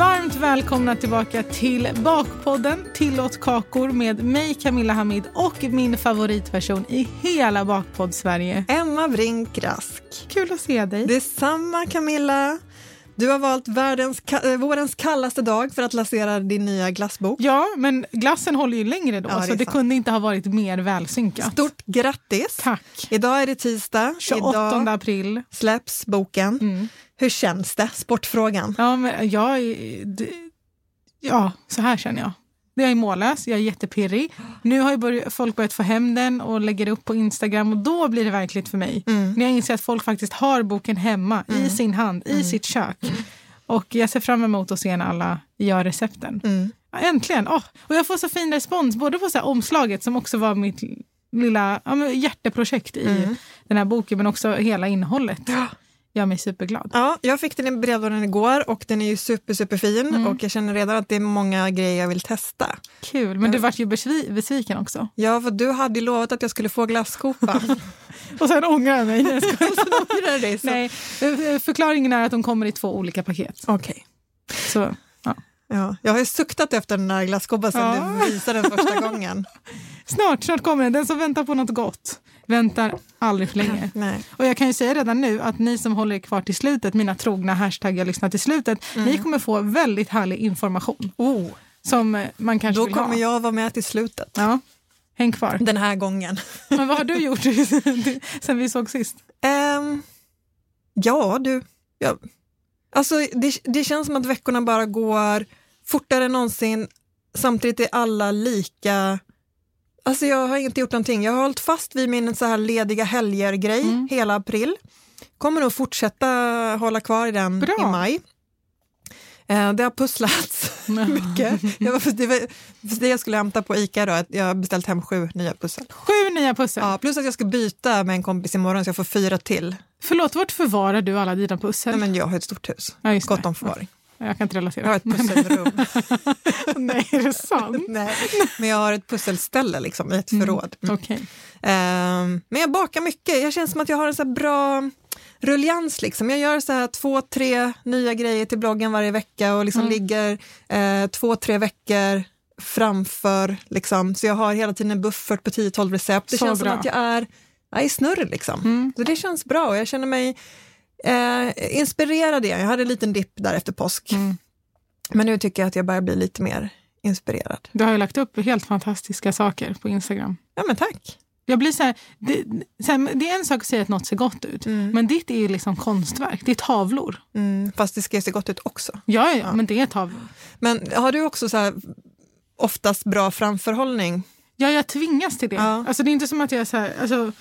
Varmt välkomna tillbaka till Bakpodden Tillåt kakor med mig Camilla Hamid och min favoritperson i hela Bakpodd-Sverige. Emma Brink Rask. Kul att se dig. Detsamma Camilla. Du har valt världens, ka- eh, vårens kallaste dag för att lansera din nya glassbok. Ja, men glassen håller ju längre då, Ja, det så det sant. kunde inte ha varit mer välsynkat. Stort grattis! Tack. Idag är det tisdag. 28 Idag april. släpps boken. Mm. Hur känns det? Sportfrågan. Ja, men jag det- Ja, så här känner jag. Jag är mållös, jag är jättepirrig. Nu har börjat, folk börjat få hem den och lägger upp på Instagram och då blir det verkligt för mig. Mm. När jag inser att folk faktiskt har boken hemma i sin hand, Mm. i sitt kök. Och jag ser fram emot att se när alla gör recepten. Mm. Ja, Äntligen! Åh, och jag får så fin respons, både på så omslaget som också var mitt lilla ja, hjärteprojekt i Mm. den här boken, men också hela innehållet. Gör mig superglad. Ja, jag fick den i brevlådan igår och den är ju super, superfin Mm. och jag känner redan att det är många grejer jag vill testa. Kul, men du vart ju besvi- besviken också. Ja, för du hade ju lovat att jag skulle få glasskopa. Och sen ångrar jag mig. Jag det dig, så- Nej, eh, förklaringen är att de kommer i två olika paket. Okej. Så, ja. Ja, jag har ju suktat efter den där glasskåpan sedan Ja. du visade den första gången. Snart, snart kommer den. Den som väntar på något gott väntar aldrig för länge. Nej. Och jag kan ju säga redan nu att ni som håller er kvar till slutet, mina trogna hashtaggar lyssna till slutet, ni kommer få väldigt härlig information Oh, som eh, man kanske då vill kommer ha. jag vara med till slutet. Ja, häng kvar. Den här gången. Men vad har du gjort sen vi såg sist? Ehm, ja, du. Ja. Alltså, det, det känns som att veckorna bara går fortare än någonsin. Samtidigt är alla lika... Alltså jag har inte gjort någonting. Jag har hållit fast vid min så här lediga helger-grej Mm. hela april. Kommer nog fortsätta hålla kvar i den Bra. i maj. Eh, det har pusslats mycket. Jag var, det, var, det jag skulle hämta på Ica då, att jag har beställt hem sju nya pussel. Sju nya pussel. Ja, plus att jag ska byta med en kompis imorgon så jag får fyra till. Förlåt, vart förvarar du alla dina pussel? Nej, men jag har ett stort hus. Ja, Gott om förvaring. Jag kan inte relatera. Jag har ett pusselrum. Nej, är det sant? Nej, men jag har ett pusselställe liksom, i ett förråd. Mm. Okej. Ehm, men jag bakar mycket. Jag känner som att jag har en så bra rullians. Liksom. Jag gör så här två, tre nya grejer till bloggen varje vecka och liksom ligger eh, två, tre veckor framför. Liksom. Så jag har hela tiden en buffert på 10-12 recept. Det Så känns bra. som att jag är, jag är i snurr. Liksom. Så det känns bra och jag känner mig eh, inspirerad igen. Jag hade en liten dipp där efter påsk. Men nu tycker jag att jag börjar bli lite mer inspirerad. Du har ju lagt upp helt fantastiska saker på Instagram. Ja, men tack. Jag blir så här, det, så här, det är en sak att säga att något ser gott ut, men ditt är ju liksom konstverk. Det är tavlor. Mm, fast det ska se gott ut också. Ja, ja, ja. men det är tavlor. Men har du också så här, oftast bra framförhållning? Ja, jag tvingas till det. Ja. Alltså, det är inte som att jag är så här, alltså,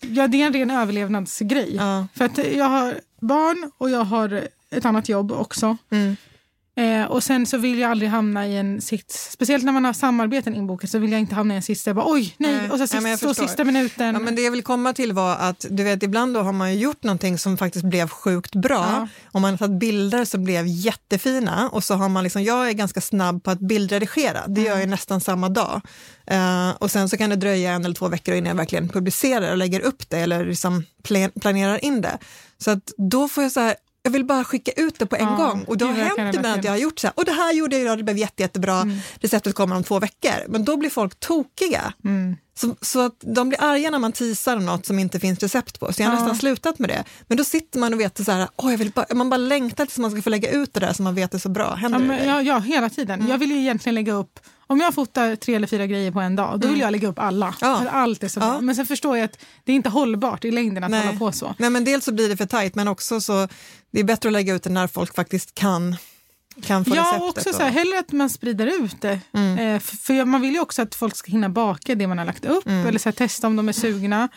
ja, det är en ren överlevnadsgrej. Ja. För att jag har barn och jag har ett annat jobb också. Mm. Eh, och sen så vill jag aldrig hamna i en sits, speciellt när man har samarbeten inbokat så vill jag inte hamna i en sits där jag bara oj, nej, Nej. och så sist, jag så sista minuten. Ja, men det jag vill komma till var att du vet, ibland då har man ju gjort någonting som faktiskt blev sjukt bra Ja. och man har tagit bilder som blev jättefina och så har man liksom, jag är ganska snabb på att bildredigera, det gör jag nästan samma dag. Eh, och sen så kan det dröja en eller två veckor innan jag verkligen publicerar och lägger upp det eller liksom pla- planerar in det. Så att då får jag så här, jag vill bara skicka ut det på en Ja, gång. Och det har hänt ibland att jag har gjort så här, och det här gjorde jag idag, det blev jätte, jättebra, Mm. receptet kommer om två veckor. Men då blir folk tokiga. Mm. Så, så att de blir arga när man teasar om något som inte finns recept på. Så jag har Ja. nästan slutat med det. Men då sitter man och vet så här, Åh, jag vill bara, man bara längtar tills man ska få lägga ut det där som man vet är så bra. Händer Ja, det men, dig? ja, ja, hela tiden. Mm. Jag vill ju egentligen lägga upp, om jag fotar tre eller fyra grejer på en dag, då vill jag lägga upp alla. Mm. Ja. För Allt är så Ja. bra. Men sen förstår jag att det är inte hållbart i längden att Nej. hålla på så. Nej, men dels så blir det för tajt, men också så det är bättre att lägga ut det när folk faktiskt kan, kan få Ja, receptet. också så här, hellre att man sprider ut det. Mm. Eh, för för man vill ju också att folk ska hinna baka det man har lagt upp Mm. eller så här, testa om de är sugna.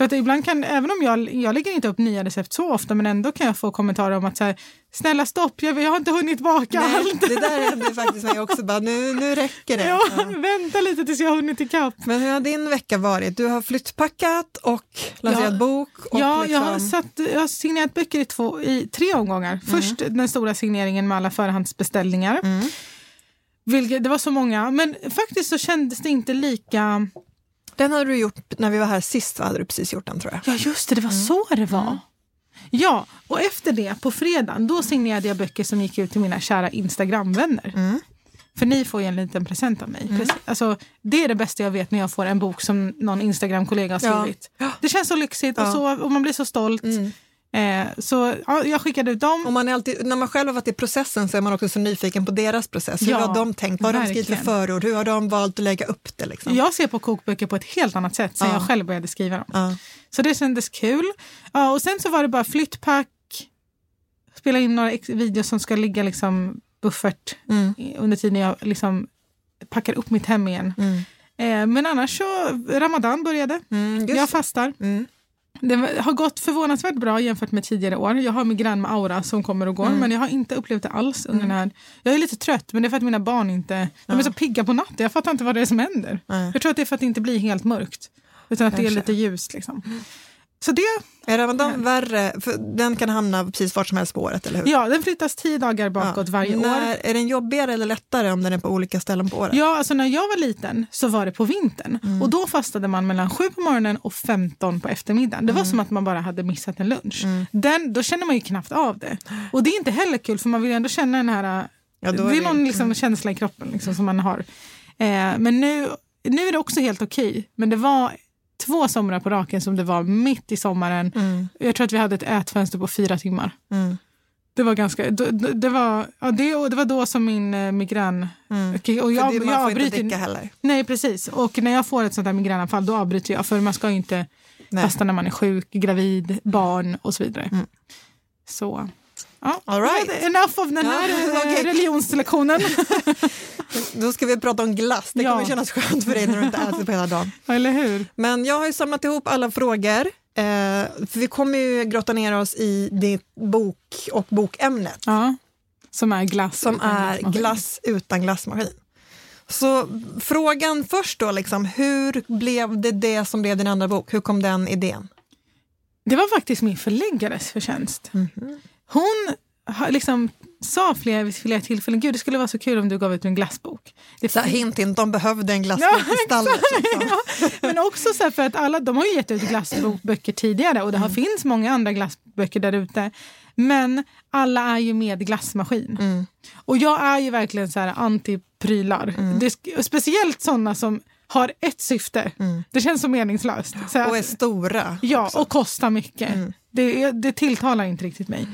För att ibland kan, även om jag, jag lägger inte upp nya recept så ofta, men ändå kan jag få kommentarer om att så här, snälla stopp, jag, jag har inte hunnit baka Nej, allt. det där hände faktiskt mig också, bara, nu, nu räcker det. Ja, Ja. vänta lite tills jag har hunnit ikapp. Men hur har din vecka varit? Du har flyttpackat och lanserat Ja. bok. Och Ja, jag, har liksom, satt, jag har signerat böcker i, två, i tre omgångar. Först den stora signeringen med alla förhandsbeställningar. Mm. Vilket, det var så många, men faktiskt så kändes det inte lika... Den hade du gjort när vi var här sist, hade du precis gjort den tror jag. Ja, just det, det var så det var. Ja, och efter det, på fredagen, då signerade jag böcker som gick ut till mina kära Instagramvänner. Mm. För ni får ju en liten present av mig. Precis. Alltså, det är det bästa jag vet när jag får en bok som någon Instagram-kollega har Ja. skrivit. Det känns så lyxigt och, Ja. så, och man blir så stolt. Mm. Eh, så ja, jag skickade ut dem. Och man alltid, när man själv har varit i processen så är man också så nyfiken på deras process. Hur Ja, har de tänkt? Vad har de skrivit för förord? Hur har de valt att lägga upp det? Liksom? Jag ser på kokböcker på ett helt annat sätt sen Ja. jag själv började skriva dem. Ja. Så det kändes kul. Ja, och sen så var det bara flyttpack, spela in några videos som ska ligga liksom buffert Mm. under tiden jag liksom packar upp mitt hem igen. Mm. Eh, men annars så, Ramadan började. Mm. Jag fastar. Mm. Det har gått förvånansvärt bra jämfört med tidigare år. Jag har migrän med aura som kommer och går, Mm. men jag har inte upplevt det alls under den här... Jag är lite trött, men det är för att mina barn inte... De är så pigga på natten. Jag fattar inte vad det är som händer. Nej. Jag tror att det är för att det inte blir helt mörkt, utan att det är Kanske. lite ljust. Liksom. Så det, Är Ramadan värre? För den kan hamna precis vart som helst på året, eller hur? ja, den flyttas tio dagar bakåt varje år. När, är den jobbigare eller lättare om den är på olika ställen på året? Ja, alltså när jag var liten så var det på vintern Mm. och då fastade man mellan 7 på morgonen och 15 på eftermiddagen. Det var Mm. som att man bara hade missat en lunch. Den, då känner man ju knappt av det. Och det är inte heller kul för man vill ju ändå känna den här... Ja, det är det- någon liksom känsla i kroppen liksom, som man har. Eh, men nu, nu är det också helt okej. Men det var två somrar på raken som det var mitt i sommaren. Mm. Jag tror att vi hade ett ätfönster på fyra timmar. Mm. Det var ganska... Det, det, var, ja, det, det var då som min eh, migrän... Mm. Okej, och För jag, det, jag man får inte avbryter- dricka heller. Nej, precis. Och när jag får ett sånt här migränanfall då avbryter jag. För man ska ju inte Nej. fasta när man är sjuk, gravid, barn och så vidare. Mm. Så, ja. All right. Enough of den här Ja, eh, okej. religionslektionen. Då ska vi prata om glass. Det Ja. kommer kännas skönt för dig när du inte äter på hela dagen. Eller hur? Men jag har ju samlat ihop alla frågor. Eh, vi kommer ju grotta ner oss i ditt bok och bokämnet Ja. Som är glass. som utan är glassmaskin. glass utan glassmaskin. Så frågan först då, liksom, hur blev det det som blev din andra bok? Hur kom den idén? Det var faktiskt min förläggares förtjänst. Mhm. Hon har liksom sa flera, flera tillfällen, gud det skulle vara så kul om du gav ut en glassbok. Det Så hint, hint, de behövde en Ja, glassbok i stallet. Liksom. Ja, men också så för att alla, de har ju gett ut glassböcker tidigare och det har, Mm. finns många andra glassböcker där ute. Men alla är ju med glassmaskin. Mm. Och jag är ju verkligen så här anti-prylar. Det, sk- och speciellt sådana som har ett syfte. Det känns så meningslöst. Så här- Mm. Och är stora. Ja, och kostar mycket. Mm. Det, det tilltalar inte riktigt mig.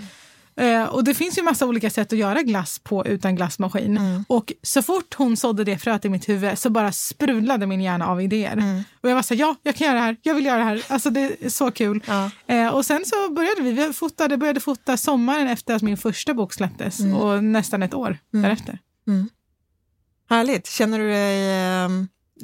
Eh, och Det finns ju massa olika sätt att göra glass på utan glassmaskin. Mm. Och så fort hon sådde det fröet i mitt huvud så bara sprudlade min hjärna av idéer. Mm. Och jag var så här, ja, jag kan göra det här, jag vill göra det här. Alltså det är så kul. Ja. Eh, och sen så började vi, vi fotade, började fota sommaren efter att min första bok släpptes Mm. och nästan ett år därefter. Härligt. Känner du dig eh,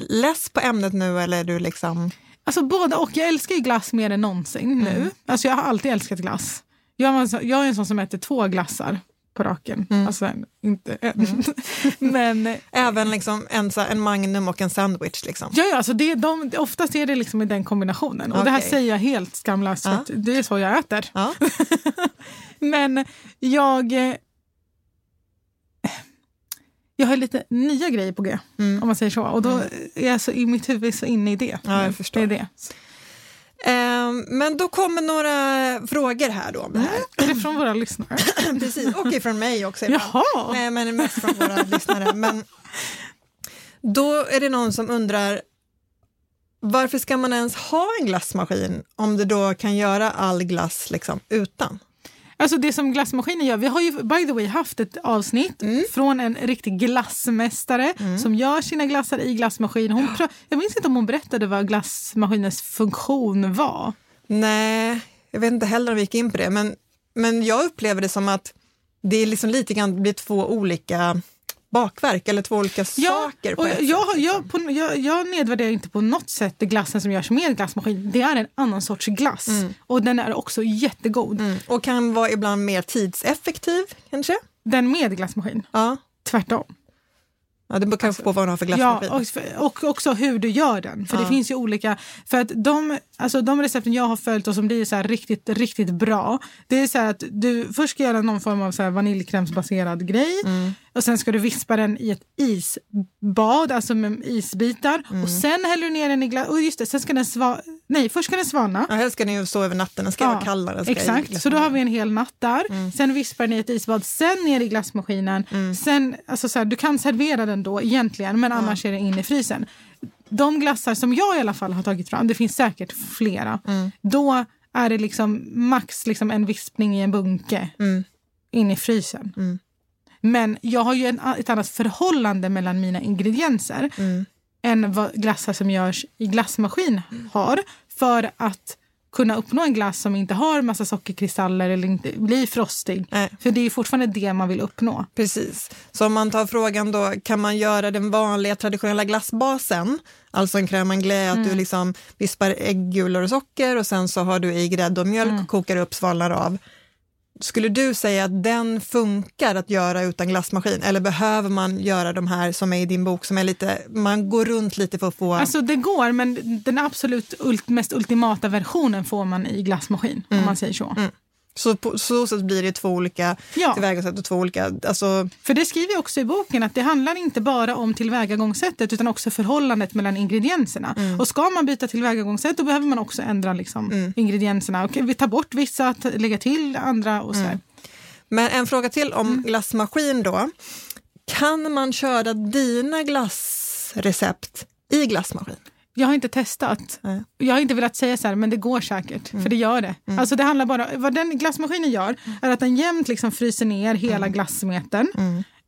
less på ämnet nu eller är du liksom... Alltså både och. Jag älskar ju glass mer än någonsin nu. Mm. Alltså jag har alltid älskat glass. Jag, så, jag är en sån som äter två glassar på raken. Mm. Alltså inte en. Men eh, Även liksom en, en Magnum och en sandwich? Liksom. ja, ja, alltså det, de, oftast är det liksom i den kombinationen. Och det här säger jag helt skamlöst, Ja. det är så jag äter. Ja. Men jag... eh, Jag har lite nya grejer på G, Mm. om man säger så. Och då är jag så i mitt huvud så inne i det. Ja, jag förstår. Det är det. Ehm, men då kommer några frågor här då om det här. Är det från våra lyssnare? Precis, och ifrån mig också. Jaha! Nej, men mest från våra lyssnare. Men då är det någon som undrar varför ska man ens ha en glassmaskin om du då kan göra all glass liksom utan? Alltså det som glassmaskinen gör, vi har ju by the way haft ett avsnitt Mm. från en riktig glassmästare som gör sina glassar i glassmaskin. Hon pra- jag minns inte om hon berättade vad glassmaskinens funktion var. Nej, jag vet inte heller om vi gick in på det, men, men jag upplever det som att det är liksom lite grann blir två olika bakverk eller två olika saker. På och jag, jag, sätt, liksom. jag, på, jag, jag nedvärderar inte på något sätt glassen som görs med glassmaskin. Det är en annan sorts glass och den är också jättegod. Mm. Och kan vara ibland mer tidseffektiv kanske? Den med glassmaskin, Ja, tvärtom. ja det beror kanske på vad man har för Ja, glassmaskin. och, och också hur du gör den. För det Ja. finns ju olika... För att de, alltså de recepten jag har följt och som blir så riktigt, riktigt bra. Det är så här att du först ska göra någon form av så vaniljkrämsbaserad grej. Mm. Och sen ska du vispa den i ett isbad, alltså med isbitar. Mm. Och sen häller du ner den i glass. Och just det, sen ska den sva, Nej, först ska den svalna. Ja, helst ska den ju stå över natten, den ska vara kallare. den Ska Exakt, så då har vi en hel natt där. Sen vispar ni i ett isbad, sen ner i glassmaskinen. Sen, alltså så här, du kan servera den då egentligen, men annars är den in i frysen. De glassar som jag i alla fall har tagit fram, det finns säkert flera, då är det liksom max liksom en vispning i en bunke in i frysen. Men jag har ju en, ett annat förhållande mellan mina ingredienser än vad glassar som görs i glassmaskin har för att kunna uppnå en glass som inte har massa sockerkristaller eller inte blir frostig. Nej. För det är fortfarande det man vill uppnå. Precis. Så om man tar frågan då, kan man göra den vanliga traditionella glassbasen, alltså en crème anglais, att Mm. du liksom vispar äggulor och socker och sen så har du i grädde och mjölk Mm. och kokar upp, svalnar av. Skulle du säga att den funkar att göra utan glassmaskin eller behöver man göra de här som är i din bok som är lite, man går runt lite för att få... Alltså det går, men den absolut ult, mest ultimata versionen får man i glassmaskin. Om man säger så. Så på så sätt blir det två olika Ja. tillvägagångssätt och två olika, alltså För det skriver jag också i boken att det handlar inte bara om tillvägagångssättet utan också förhållandet mellan ingredienserna. Och ska man byta tillvägagångssätt då behöver man också ändra liksom, ingredienserna. Och vi tar bort vissa, lägga till andra och så. där. Men en fråga till om Mm. glassmaskin då. Kan man köra dina glassrecept i glassmaskin? Jag har inte testat. Nej. Jag har inte velat säga så här, men det går säkert. För det gör det. Alltså det handlar bara, vad den glassmaskinen gör är att den jämnt liksom fryser ner hela glassmetern.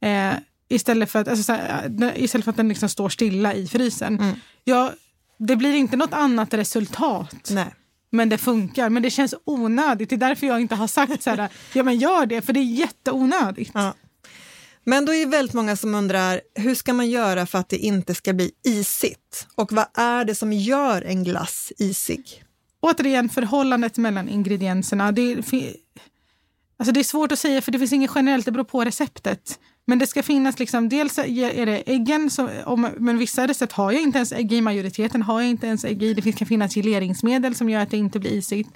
Eh, istället, för att, alltså så här, eh, istället för att den liksom står stilla i frysen. Jag, det blir inte något annat resultat. Nej. Men det funkar. Men det känns onödigt. Det är därför jag inte har sagt så här, ja men gör det. För det är jätteonödigt. Ja. Men då är det väldigt många som undrar, hur ska man göra för att det inte ska bli isigt? Och vad är det som gör en glass isig? återigen förhållandet mellan ingredienserna. Det alltså det är svårt att säga för det finns inget generellt, det beror på receptet. Men det ska finnas, liksom, dels är det äggen, som, om, men vissa recept har jag inte ens ägg i, majoriteten har jag inte ens ägg i. Det kan finnas geleringsmedel som gör att det inte blir isigt.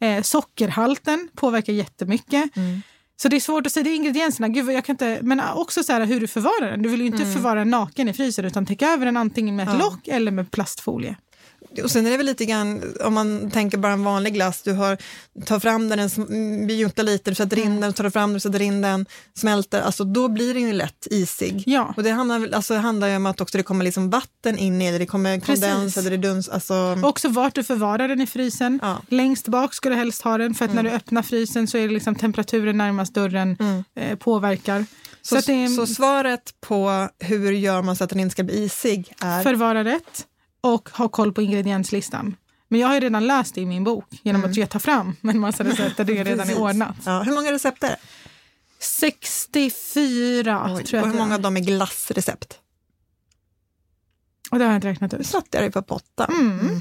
Eh, sockerhalten påverkar jättemycket. Så det är svårt att säga, det är ingredienserna. Gud, jag kan inte, men också så här, hur du förvarar den. Du vill ju inte förvara den naken i frysen utan täcka över den antingen med ett lock eller med plastfolie. Och sen är det väl lite grann, om man tänker bara en vanlig glass, du har, tar fram den, juntar lite, du sätter Mm. in den, tar fram den, sätter in den, smälter, alltså då blir den ju lätt isig. Ja. Och det handlar, alltså, handlar ju om att också det kommer liksom vatten in i det, det kommer kondens eller det duns, alltså, Också vart du förvarar den i frysen. Ja. Mm. Längst bak ska du helst ha den för att när du öppnar frysen så är det liksom temperaturen närmast dörren eh, påverkar. Så, så, är så svaret på hur gör man så att den inte ska bli isig är förvara rätt och ha koll på ingredienslistan. Men jag har ju redan läst det i min bok genom att jag tar fram en massa recept där det redan Mm. Är ordnat. Ja, hur många recept är det? 64 Oj, tror jag och hur många av dem är glassrecept? Och det har jag inte räknat Nu ut. satte jag dig på potta. Mm.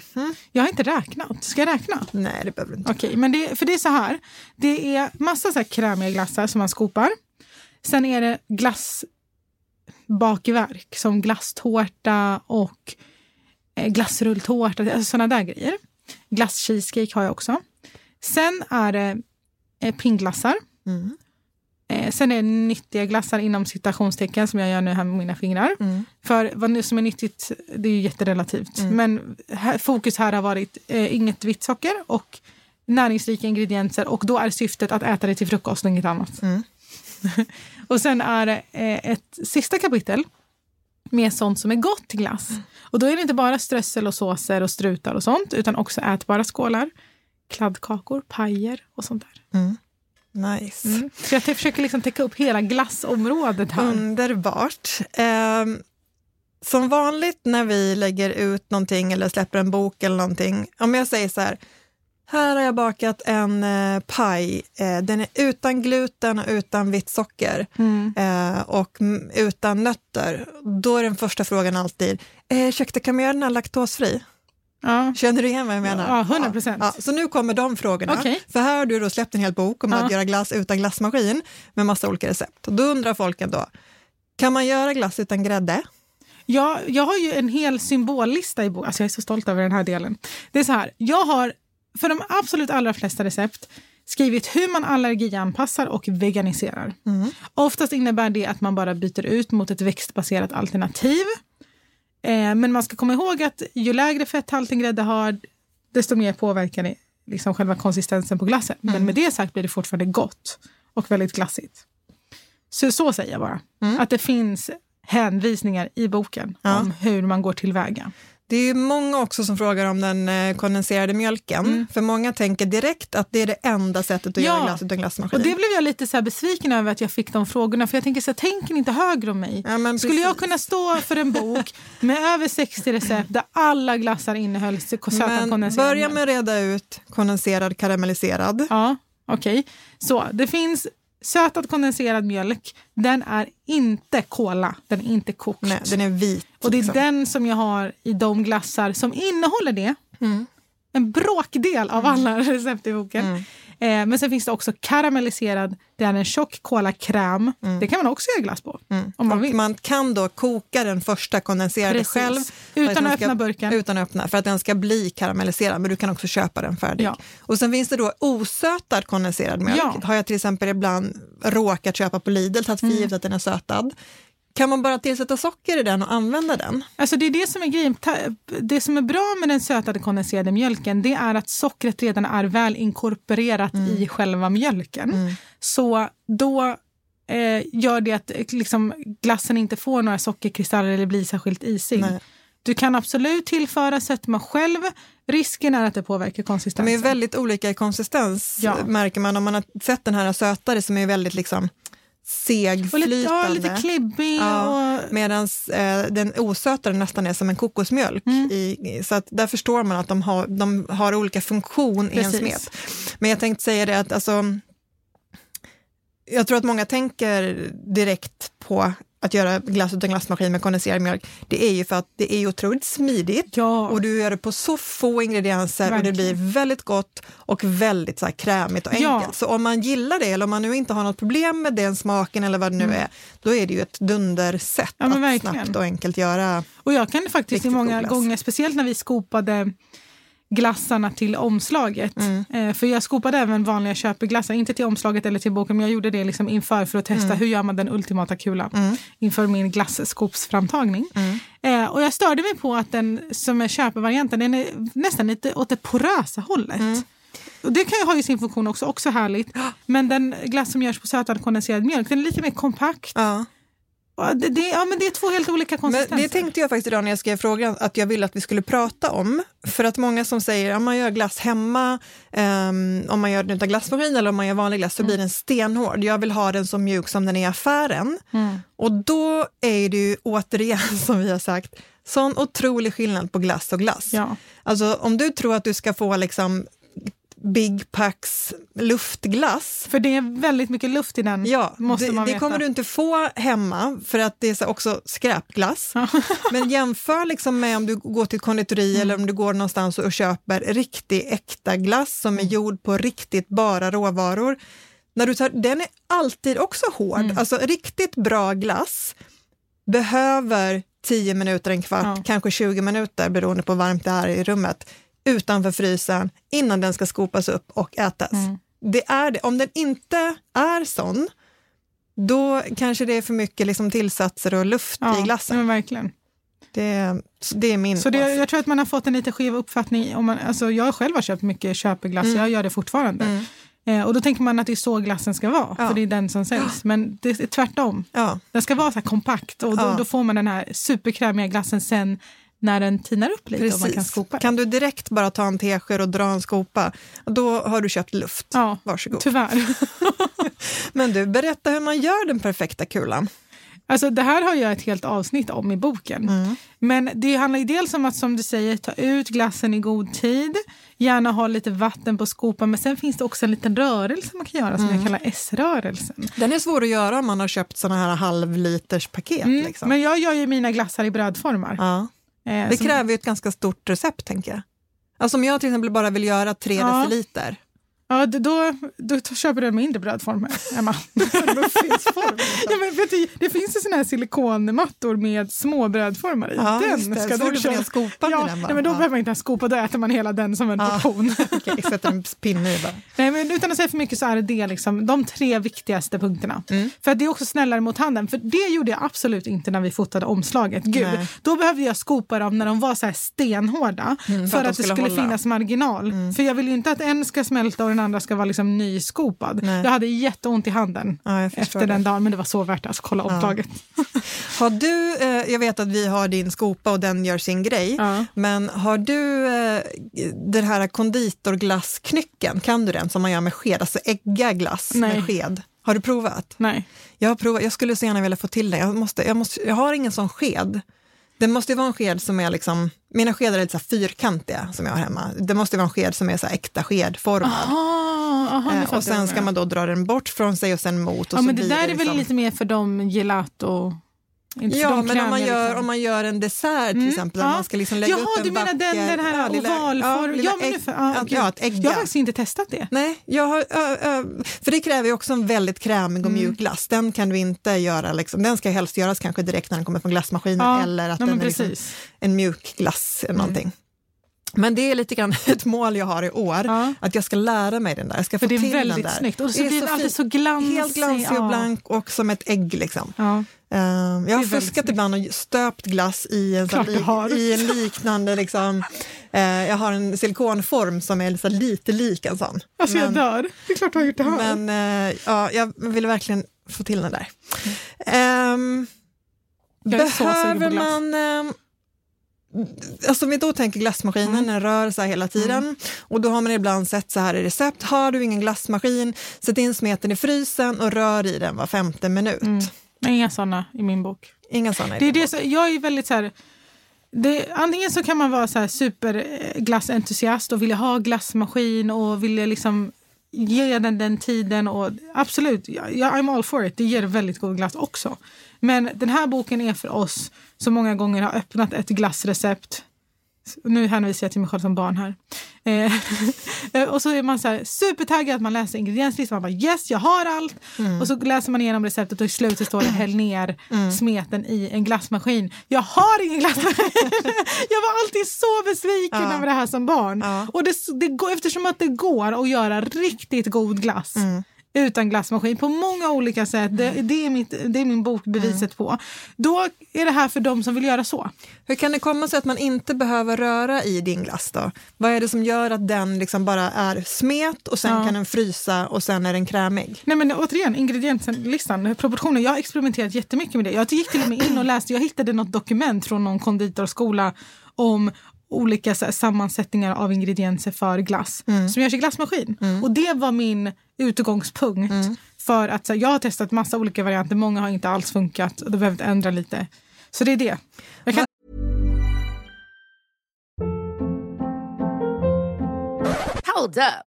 Jag har inte räknat. Ska jag räkna? Nej, det behöver du inte. Okej, men det, för det är så här. Det är massa så här krämiga glassar som man skopar. Sen är det glassbakverk som glasstårta och glassrulltårta, alltså sådana där grejer. Glasscheesecake har jag också. Sen är det eh, pingglassar. Mm. Eh, sen är det nyttiga glassar inom citationstecken som jag gör nu här med mina fingrar. Mm. För vad nu som är nyttigt, det är ju jätterelativt. Mm. Men här, fokus här har varit eh, inget vitt socker och näringsrika ingredienser och då är syftet att äta det till frukost och inget annat. Mm. och sen är det eh, ett sista kapitel med sånt som är gott till glass. Och då är det inte bara strössel och såser och strutar och sånt utan också ätbara skålar, kladdkakor, pajer och sånt där. Mm. Nice. Mm. Så jag försöker liksom täcka upp hela glassområdet här. Underbart. Ehm, som vanligt när vi lägger ut någonting eller släpper en bok eller någonting, om jag säger så här, här har jag bakat en eh, paj, eh, den är utan gluten och utan vitt socker Mm. eh, och utan nötter. Då är den första frågan alltid, eh, ursäkta kan man göra den här laktosfri? Ja. Känner du igen vad jag menar? Ja, 100 procent. Ja, så nu kommer de frågorna. Okej. För här har du då släppt en hel bok om Ja. att göra glass utan glassmaskin med massa olika recept. Och då undrar folk ändå, kan man göra glass utan grädde? Jag, jag har ju en hel symbollista i boken. Alltså jag är så stolt över den här delen. Det är så här, jag har för de absolut allra flesta recept skrivit hur man allergianpassar och veganiserar. Oftast innebär det att man bara byter ut mot ett växtbaserat alternativ. Eh, men man ska komma ihåg att ju lägre fetthalt en grädde har, desto mer påverkar det liksom själva konsistensen på glassen. Men med det sagt blir det fortfarande gott och väldigt glassigt. Så, så säger jag bara. Att det finns hänvisningar i boken Ja. om hur man går tillväga. Det är många också som frågar om den eh, kondenserade mjölken. För många tänker direkt att det är det enda sättet att Ja. göra glass utan glassmaskin. Och det blev jag lite så besviken över att jag fick de frågorna. För jag tänker så här, tänker ni inte högre om mig? Ja, Skulle jag kunna stå för en bok med över 60 recept där alla glassar innehöll sötad Men kondenserad börja med att reda ut kondenserad karamelliserad. Ja, okej. Så det finns sötad kondenserad mjölk. Den är inte kola, den är inte kokt. Nej, den är vit. Och det är liksom. den som jag har i de glassar som innehåller det. Mm. En bråkdel av alla recept i boken. Eh, men sen finns det också karamelliserad. Det är en tjock kolakräm. Det kan man också göra glass på. Om man Och vill. man kan då koka den första kondenserade Precis. själv. Utan den att öppna burken. Utan att öppna, för att den ska bli karamelliserad. Men du kan också köpa den färdig. Ja. Och sen finns det då osötad kondenserad mjölk. Ja. Har jag till exempel ibland råkat köpa på Lidl, tagit för Mm. givet att den är sötad. Kan man bara tillsätta socker i den och använda den? Alltså det är det som är grejen. Det som är bra med den sötade kondenserade mjölken det är att sockret redan är väl inkorporerat i själva mjölken. Så då eh, gör det att eh, liksom, glassen inte får några sockerkristaller eller blir särskilt isig. Nej. Du kan absolut tillföra sötma själv. Risken är att det påverkar De är konsistensen. ju väldigt olika i konsistens Ja. märker man om man har sett den här sötare som är väldigt liksom och lite, segflytande. ja, lite klibbig. Ja, Och, Medan eh, den osötare nästan är som en kokosmjölk. Mm. I, så att där förstår man att de har, de har olika funktion i en Precis. smet. Men jag tänkte säga det att alltså, jag tror att många tänker direkt på att göra glass utan glassmaskin med kondenserad mjölk. Det är ju för att det är otroligt smidigt ja, och du gör det på så få ingredienser och det Verkligen. blir väldigt gott och väldigt så här krämigt och Ja. enkelt. Så om man gillar det eller om man nu inte har något problem med den smaken eller vad det nu är, då är det ju ett dundersätt Ja, att verkligen. snabbt och enkelt göra. Och jag kan faktiskt många gånger, speciellt när vi skopade glassarna till omslaget. Mm. Eh, för jag skopade även vanliga köpeglassar, inte till omslaget eller till boken, men jag gjorde det liksom inför för att testa Mm. hur gör man den ultimata kulan inför min glasskopsframtagning. Mm. Eh, och jag störde mig på att den som är köpevarianten, den är nästan lite åt det porösa hållet. Mm. Och det kan ju ha ju sin funktion också, också härligt. Men den glass som görs på sötad kondenserad mjölk, den är lite mer kompakt. Ja. Det, det, ja, men det är två helt olika Men konsistenser. det tänkte jag faktiskt idag när jag skrev frågan att jag ville att vi skulle prata om. För att många som säger att man gör glass hemma, ehm, om man gör den utan glassmaskin eller om man gör vanlig glass så blir den stenhård. Jag vill ha den så mjuk som den är i affären. Mm. Och då är det ju återigen som vi har sagt, sån otrolig skillnad på glass och glass. Ja. Alltså om du tror att du ska få liksom Big Packs luftglass För det är väldigt mycket luft i den. Ja, måste det, man det veta. kommer du inte få hemma för att det är så också skräpglass. Men jämför liksom med om du går till konditori Mm. eller om du går någonstans och köper riktig äkta glass som är Mm. gjord på riktigt bara råvaror. När du tar, den är alltid också hård. Mm. Alltså riktigt bra glass behöver 10 minuter, en kvart, Ja. kanske 20 minuter beroende på hur varmt det är i rummet utanför frysen innan den ska skopas upp och ätas. Mm. Det är det. Om den inte är sån, då kanske det är för mycket liksom tillsatser och luft Ja, i glassen. men verkligen. Det, det är min Så det, jag tror att man har fått en lite skev uppfattning. Om man, alltså jag själv har köpt mycket köpeglass, Mm. jag gör det fortfarande. Eh, och då tänker man att det är så glassen ska vara, Ja. för det är den som säljs. Men det är tvärtom. Ja, Den ska vara så kompakt och då, Ja. då får man den här superkrämiga glassen sen när den tinar upp lite och man kan precis. skopa. Kan du direkt bara ta en tesked och dra en skopa, då har du köpt luft. Ja, Varsågod. tyvärr. Men du, berätta hur man gör den perfekta kulan. Alltså, det här har jag ett helt avsnitt om i boken. Mm. Men det handlar ju dels om att som du säger ta ut glassen i god tid. Gärna ha lite vatten på skopan. Men sen finns det också en liten rörelse man kan göra som Mm. jag kallar S-rörelsen. Den är svår att göra om man har köpt såna här halvliters paket. Mm, Liksom. Men jag gör ju mina glassar i brödformar. ja. Eh, Det som- kräver ju ett ganska stort recept, tänker jag. Alltså om jag till exempel bara vill göra tre Ja. deciliter, Ja, då, då köper du en mindre brödform, Emma. Ja, men vet du, det finns ju såna här silikonmattor med små brödformar i. Ja, den ska Så du köra. ner skopan ja, den bara. nej, men Då Ja. behöver man inte ens skopa, då äter man hela den som en Ja. portion. Okej, sätter en pinne i bara. Nej, men utan att säga för mycket så är det, liksom, de tre viktigaste punkterna. Mm. För det är också snällare mot handen. För det gjorde jag absolut inte när vi fotade omslaget. Gud, Nej. då behövde jag skopa dem när de var så här stenhårda. för, Mm, att att, de det skulle hålla. Mm. finnas marginal. För jag vill ju inte att en ska smälta och den andra ska vara liksom nyskopad. Nej. Jag hade jätteont i handen Ja, efter det. den dagen. Men det var så värt det. Alltså, kolla omslaget. Har du, eh, jag vet att vi har din skopa och den gör sin grej, Ja. men har du eh, den här konditorglassknycken, kan du den som man gör med sked, alltså ägga glass Nej. med sked? Har du provat? Nej. Jag har provat, jag skulle så gärna vilja få till det. Jag, måste, jag, måste, jag har ingen sån sked. Det måste ju vara en sked som är liksom, mina skedar är lite så fyrkantiga som jag har hemma. Det måste vara en sked som är så äkta skedformad. Ah, aha, nu Eh, och sen ska man då dra den bort från sig och sen mot. Och Ja, men det där är väl liksom- lite mer för de gelato... Ja, men om man, gör, liksom. om man gör en dessert till Mm, exempel, ja. man ska liksom lägga Jaha, upp en du menar den, den här ja, lilla- ovalform. lilla Ja, men nu ägg- ja, okej. ja, ägg, Jag har ja. faktiskt inte testat det. Nej, jag har, ö, ö, för det kräver ju också en väldigt krämig och Mm. mjuk glass. Den kan du inte göra, liksom, den ska helst göras kanske direkt när den kommer från glassmaskinen Ja, eller att ja, den är liksom en mjuk glass eller någonting. Men det är lite grann ett mål jag har i år, Ja. att jag ska lära mig den där. Jag ska För få det är till den väldigt där. snyggt. Och så Det är blir det alltid så glansig. Helt glansig och ja. blank och som ett ägg. Liksom. Ja. Eh, jag har fuskat ibland och stöpt glass i en, Klart har. i en liknande, liksom, eh, jag har en silikonform som är så lite lik en sån. Alltså jag Men- dör. Det är klart du har gjort det här. Men eh, ja, jag vill verkligen få till den där. Ehm, Jag på behöver man... ehm, Alltså om vi då tänker glassmaskinen, Mm. den rör sig hela tiden och då har man ibland sett så här i recept, har du ingen glassmaskin, sätt in smeten i frysen och rör i den var femte minut. Inga såna i min bok. Inga sådana Det är det, så- jag är väldigt så här... Det, antingen så kan man vara så här superglassentusiast och vilja ha glassmaskin och vilja liksom ge den den tiden. Och absolut, jag, jag- I'm all for it. Det ger väldigt god glass också. Men den här boken är för oss som många gånger har öppnat ett glassrecept. Nu hänvisar jag till mig själv som barn här. Eh, och så är man så här supertaggad, man läser ingredienslistan, man bara yes, jag har allt. Och så läser man igenom receptet och i slutet står det häll ner smeten i en glassmaskin. Jag har ingen glassmaskin! jag var alltid så besviken Ja. över det här som barn. Ja. Och det, det eftersom att det går att göra riktigt god glass Mm. Utan glassmaskin på många olika sätt, det, det, är, mitt, det är min bok beviset på. Då är det här för de som vill göra så. Hur kan det komma sig att man inte behöver röra i din glass då? Vad är det som gör att den liksom bara är smet och sen Ja. kan den frysa och sen är den krämig? Nej men återigen, ingredienslistan, proportioner. Jag har experimenterat jättemycket med det. Jag gick till och med in och läste, jag hittade något dokument från någon konditorskola om olika så här, sammansättningar av ingredienser för glass som görs i glassmaskin. Och det var min utgångspunkt. För att så här, jag har testat massa olika varianter, många har inte alls funkat och då behövt ändra lite. Så det är det. Jag kan Hold up.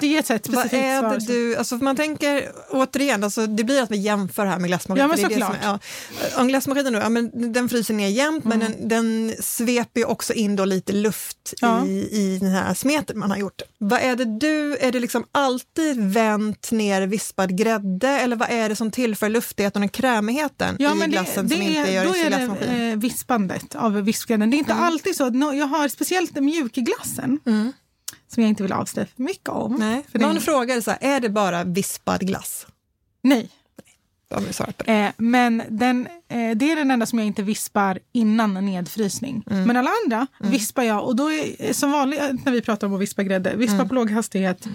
Det är ett sätt Vad är svar. det du, alltså man tänker återigen, alltså det blir att vi jämför här med glassmaskinen. Ja, men är såklart. som är- ja. Om glassmaskinen nu, ja, men den fryser ner jämt, men den, den sveper ju också in då lite luft Ja. i, i den här smeten man har gjort. Vad är det du, är det liksom alltid vänt ner vispad grädde eller vad är det som tillför luftigheten och krämigheten i men glassen det, som det inte är, görs då i är glassmaskin? det eh, vispandet av vispgrädden. Det är inte Mm. alltid så. Jag har speciellt den mjukglassen som jag inte vill avslöja för mycket om. Nej, För någon den- frågade så här, är det bara vispad glass? Nej, eh, men den, eh, det är den enda som jag inte vispar innan nedfrysning. Mm. Men alla andra vispar jag och då är som vanligt eh, när vi pratar om att vispa grädde, vispa Mm. på låg hastighet,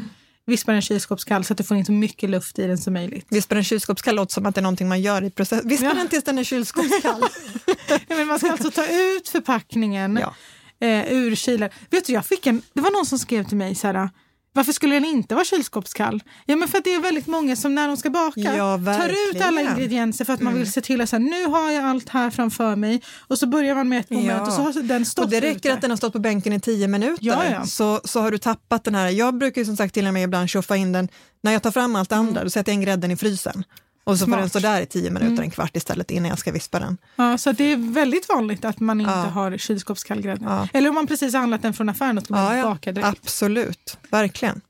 vispa den kylskåpskall så att du får in så mycket luft i den som möjligt. Vispar en kylskåpskall låter som att det är någonting man gör i process. Vispar Ja. den tills den är kylskåpskall. Nej, men man ska alltså ta ut förpackningen Ja. Eh, ur kylen. Vet du, jag fick en, det var någon som skrev till mig så här, varför skulle den inte vara kylskåpskall? Ja, men för att det är väldigt många som när de ska baka Ja, tar ut alla. Mm. ingredienser för att man vill se till att så här, nu har jag allt här framför mig och så börjar man med ett moment Ja. och så har den stått Och det räcker ute. att den har stått på bänken i tio minuter Ja. Så, så har du tappat den här. Jag brukar ju som sagt till och med ibland tjoffa in den, när jag tar fram allt andra, då sätter jag in grädden i frysen. Och så får Mm. Smart. Mm. den stå där i tio minuter, en kvart istället innan jag ska vispa den. Ja, så det är väldigt vanligt att man inte Ja. har kylskåpskall grädde. Ja. Eller om man precis har handlat den från affären och ska Ja, baka direkt. Absolut, verkligen.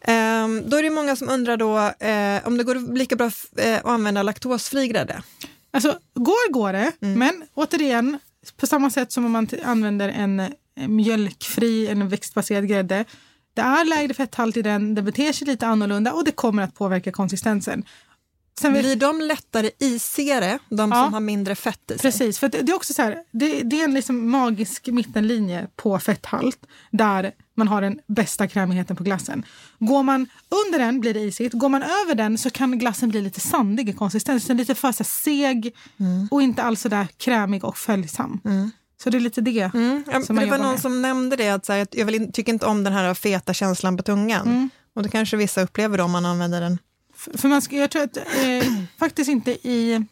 Ehm, då är det många som undrar då eh, om det går lika bra eh, att använda laktosfri grädde. Alltså, går går det, Mm. men återigen, på samma sätt som om man använder en eh, mjölkfri, en växtbaserad grädde. Det är lägre fetthalt i den, det beter sig lite annorlunda och det kommer att påverka konsistensen. Sen Blir de lättare isigare, de Ja. som har mindre fett i sig? precis, för det, det är också så här, det, det är en liksom magisk mittenlinje på fetthalt där man har den bästa krämigheten på glassen. Går man under den blir det isigt, går man över den så kan glassen bli lite sandig i konsistensen, lite för så seg Mm. och inte alls så där krämig och följsam. Så det är lite det Mm, ja, det var någon med. som nämnde det, att så här, jag vill, tycker inte om den här feta känslan på tungan. Mm. Och det kanske vissa upplever då om man använder den. För man ska, jag tror att eh, faktiskt inte i...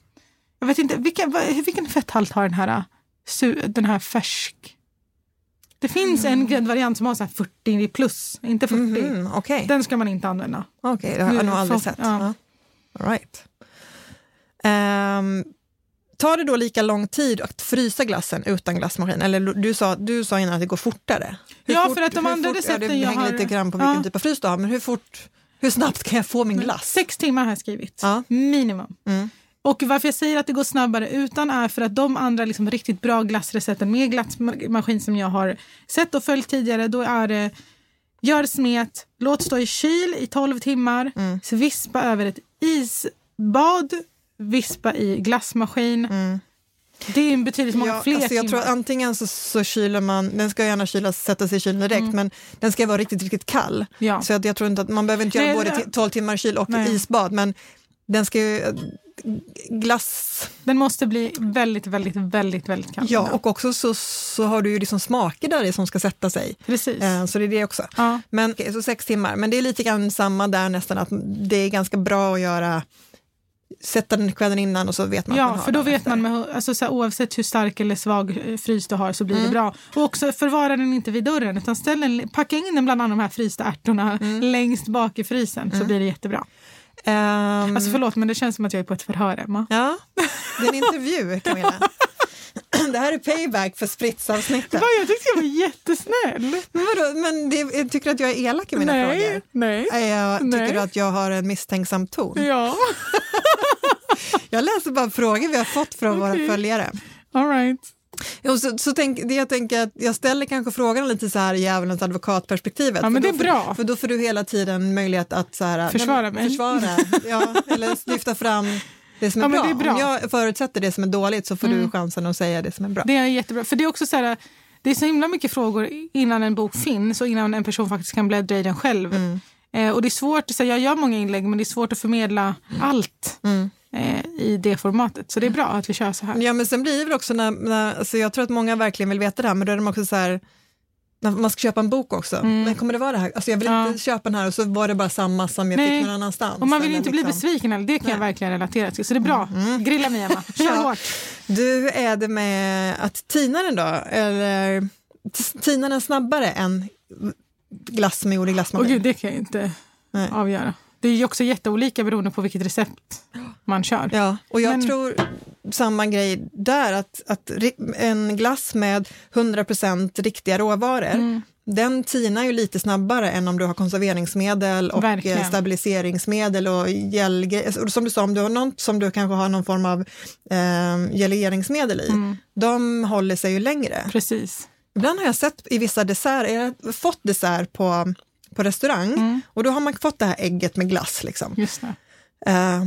Jag vet inte, vilka, vilken fetthalt har den här, eh, den här färsk? Det finns Mm. en gräddvariant som har så här 40 plus, inte 40. Mhm, Okej, Den ska man inte använda. Okej, det har jag Nu- nog aldrig sett. ja. Ja. All right. Ehm, tar det då lika lång tid att frysa glassen utan glassmaskin? Eller du sa, du sa innan att det går fortare. Hur Ja, för att de andra fort, ja, recepten Det jag hänger har- lite grann på vilken Ja. typ av frys du har, men hur, fort, hur snabbt kan jag få min glass? Sex timmar har jag skrivit, Ja. minimum. Mm. Och varför jag säger att det går snabbare utan är för att de andra liksom riktigt bra glassrecepten med glassmaskin som jag har sett och följt tidigare, då är det gör smet, låt stå i kyl i 12 timmar, Mm. så vispa över ett isbad, vispa i glassmaskin. Det är en betydligt många Mm. Ja, fler alltså jag timmar. tror antingen så, så kyler man, den ska gärna kylas, sättas i kylen direkt, men den ska vara riktigt, riktigt kall. Mm. Ja. Så att jag tror inte att man behöver inte göra Nej, både det- ti- 12 timmar kyl och Nej. isbad, men den ska ju, glass, Den måste bli väldigt, väldigt, väldigt, väldigt kall. ja och också så, så har du ju liksom smaker där i som ska sätta sig. Precis. Eh, Så det är det också. Ja. Men okej, så sex timmar, men det är lite grann samma där nästan, att det är ganska bra att göra, sätta den kvällen innan och så vet man Ja, för då vet efter. man, med, alltså, så här, oavsett hur stark eller svag eh, frys du har så blir Mm. det bra. Och också förvara den inte vid dörren utan ställ den, packa in den bland de här frysta ärtorna Mm. längst bak i frysen så blir det jättebra. Ehm, Alltså förlåt men det känns som att jag är på ett förhör Emma. Ja, det är en intervju Camilla. Det här är payback för spritsavsnittet. Jag tyckte jag var jättesnäll. Men vadå, men det, tycker du att jag är elak i mina nej, frågor? nej. Nej, jag, tycker Nej. du att jag har en misstänksam ton? Ja, Jag läser bara frågor vi har fått från Okej. våra följare. all right. Och så, så tänk, det jag tänker att jag ställer kanske frågan lite så här i djävulens advokatperspektivet. Ja, men För det är bra. För då får du hela tiden möjlighet att så här, Försvara nej, mig. Försvara, ja, eller lyfta fram det som är, Ja, bra. det är bra. Mm. Om jag förutsätter det som är dåligt så får du chansen att säga det som är bra. Det är jättebra. För det är också så här, det är så himla mycket frågor innan en bok finns och innan en person faktiskt kan bläddra i den själv. Mm. Eh, och det är svårt, så jag gör många inlägg men det är svårt att förmedla allt Mm. I det formatet. Så det är bra att vi kör så här. Ja, men sen blir det väl också när, när alltså jag tror att många verkligen vill veta det här, men då är de också så här, när man ska köpa en bok också, men kommer det vara det här? Alltså jag vill Mm. Ja. inte köpa den här och så var det bara samma som jag Nej. fick någon annanstans. Och man vill inte bli liksom- besviken heller. Det kan jag verkligen relatera till. Så det är bra. Grilla mig Emma. Kör Ja. hårt. Du, är det med att tina den då? Eller tina den snabbare än glass som är gjord i glassmaskin? gud, det kan jag inte Nej. avgöra. Det är ju också jätteolika beroende på vilket recept man kör. Ja, och jag Men- tror samma grej där, att, att en glass med 100% riktiga råvaror, Mm. den tinar ju lite snabbare än om du har konserveringsmedel och Verkligen. eh, stabiliseringsmedel och gälgrejer. Och Som du sa, om du har något som du kanske har någon form av eh, geleringsmedel i, Mm. de håller sig ju längre. Precis. Ibland har jag sett i vissa desserter, jag har fått dessert på, på restaurang Mm. och då har man fått det här ägget med glass. Liksom. Just. Eh,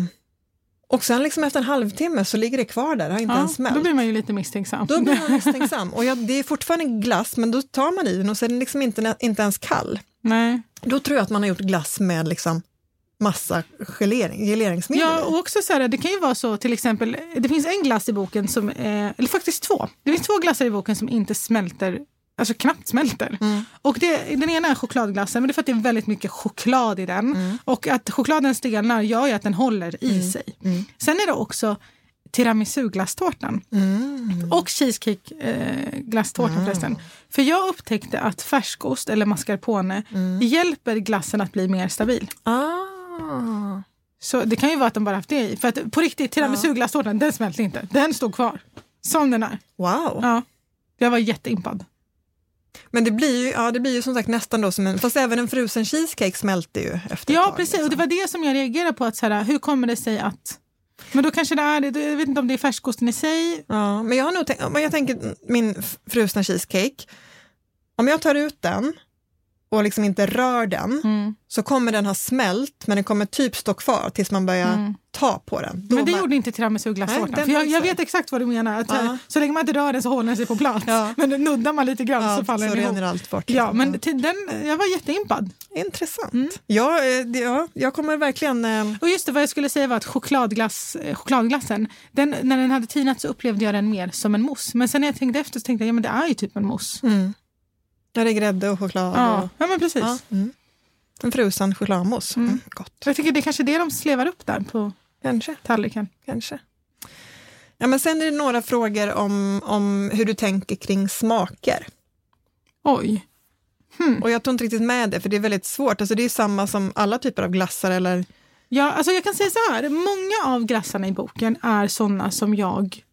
och sen liksom efter en halvtimme så ligger det kvar där, det har inte ens Ja, smält. då blir man ju lite misstänksam. Då blir man misstänksam. Och ja, det är fortfarande glass, men då tar man i den och så är den liksom inte, inte ens kall. Nej. Då tror jag att man har gjort glass med liksom massa gelering, geleringsmedel Ja, och också så här, det kan ju vara så till exempel, det finns en glass i boken som, eh, eller faktiskt två. Det finns två glassar i boken som inte smälter, alltså knappt smälter. Mm. Och det, den ena är chokladglassen, men det är för att det är väldigt mycket choklad i den. Mm. Och att chokladen stelnar gör ju att den håller i sig. Sen är det också tiramisu-glasstårtan. Mm. Och cheesecake-glasstårtan förresten. För jag upptäckte att färskost eller mascarpone Mm. hjälper glassen att bli mer stabil. Ah. Så det kan ju vara att de bara haft det i. För att på riktigt, tiramisu-glasstårtan, den smälte inte. Den stod kvar. Som den är. Wow. Ja. Jag var jätteimpad. Men det blir, ju, ja, det blir ju som sagt nästan då som en, fast även en frusen cheesecake smälter ju efter ett Ja, tag, precis. Och liksom. det var det som jag reagerade på. Att så här, hur kommer det sig att... Men då kanske det är, jag vet inte om det är färskosten i sig. Ja, men jag har nog tänkt, om jag tänker min frusna cheesecake, om jag tar ut den och liksom inte rör den Mm. så kommer den ha smält men den kommer typ stå kvar tills man börjar ta på den. Då Men det bara- gjorde inte tiramisu-glasstårtan. jag, jag vet exakt vad du menar. Att, Ja. Så länge man inte rör den så håller den sig på plats. Ja. Men nuddar man lite grann ja, så faller så den ihop. allt bort. Ja, men till den, jag var jätteimpad. Intressant. Mm. Ja, eh, ja, jag kommer verkligen... eh, Och just det, vad jag skulle säga var att chokladglass, eh, chokladglassen, den, när den hade tinat så upplevde jag den mer som en mousse. Men sen när jag tänkte efter så tänkte jag, ja men det är ju typ en mousse. Mm. Där är grädde och choklad. Ja, Och, ja men precis. ja, mm. En frusen chokladmousse. Mm. Gott. Jag tycker det är kanske det de slevar upp där på Kanske. tallriken. kanske. Ja, men sen är det några frågor om, om hur du tänker kring smaker. Oj. Och jag tog inte riktigt med det, för det är väldigt svårt. Alltså, det är samma som alla typer av glassar eller... Ja, alltså jag kan säga så här, många av glassarna i boken är såna som jag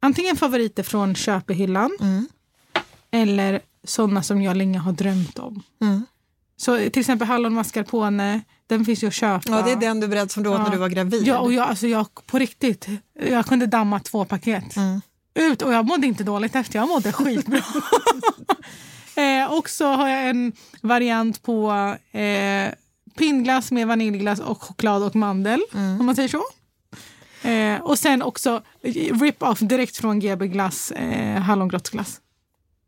antingen favoriter från köpehyllan Mm. eller såna som jag länge har drömt om. Mm. Så till exempel hallon mascarpone, den finns ju att köpa. Ja, det är den du berättade som du åt Ja. när du var gravid. Ja, och jag, alltså jag på riktigt, jag kunde damma två paket. Mm. Ut och jag mådde inte dåligt efter, jag mådde skitbra. eh, och så har jag en variant på eh, pinnglass med vaniljglass och choklad och mandel, Mm. om man säger så. Eh, och sen också rip-off direkt från GB Glass, eh, hallongrottsglass.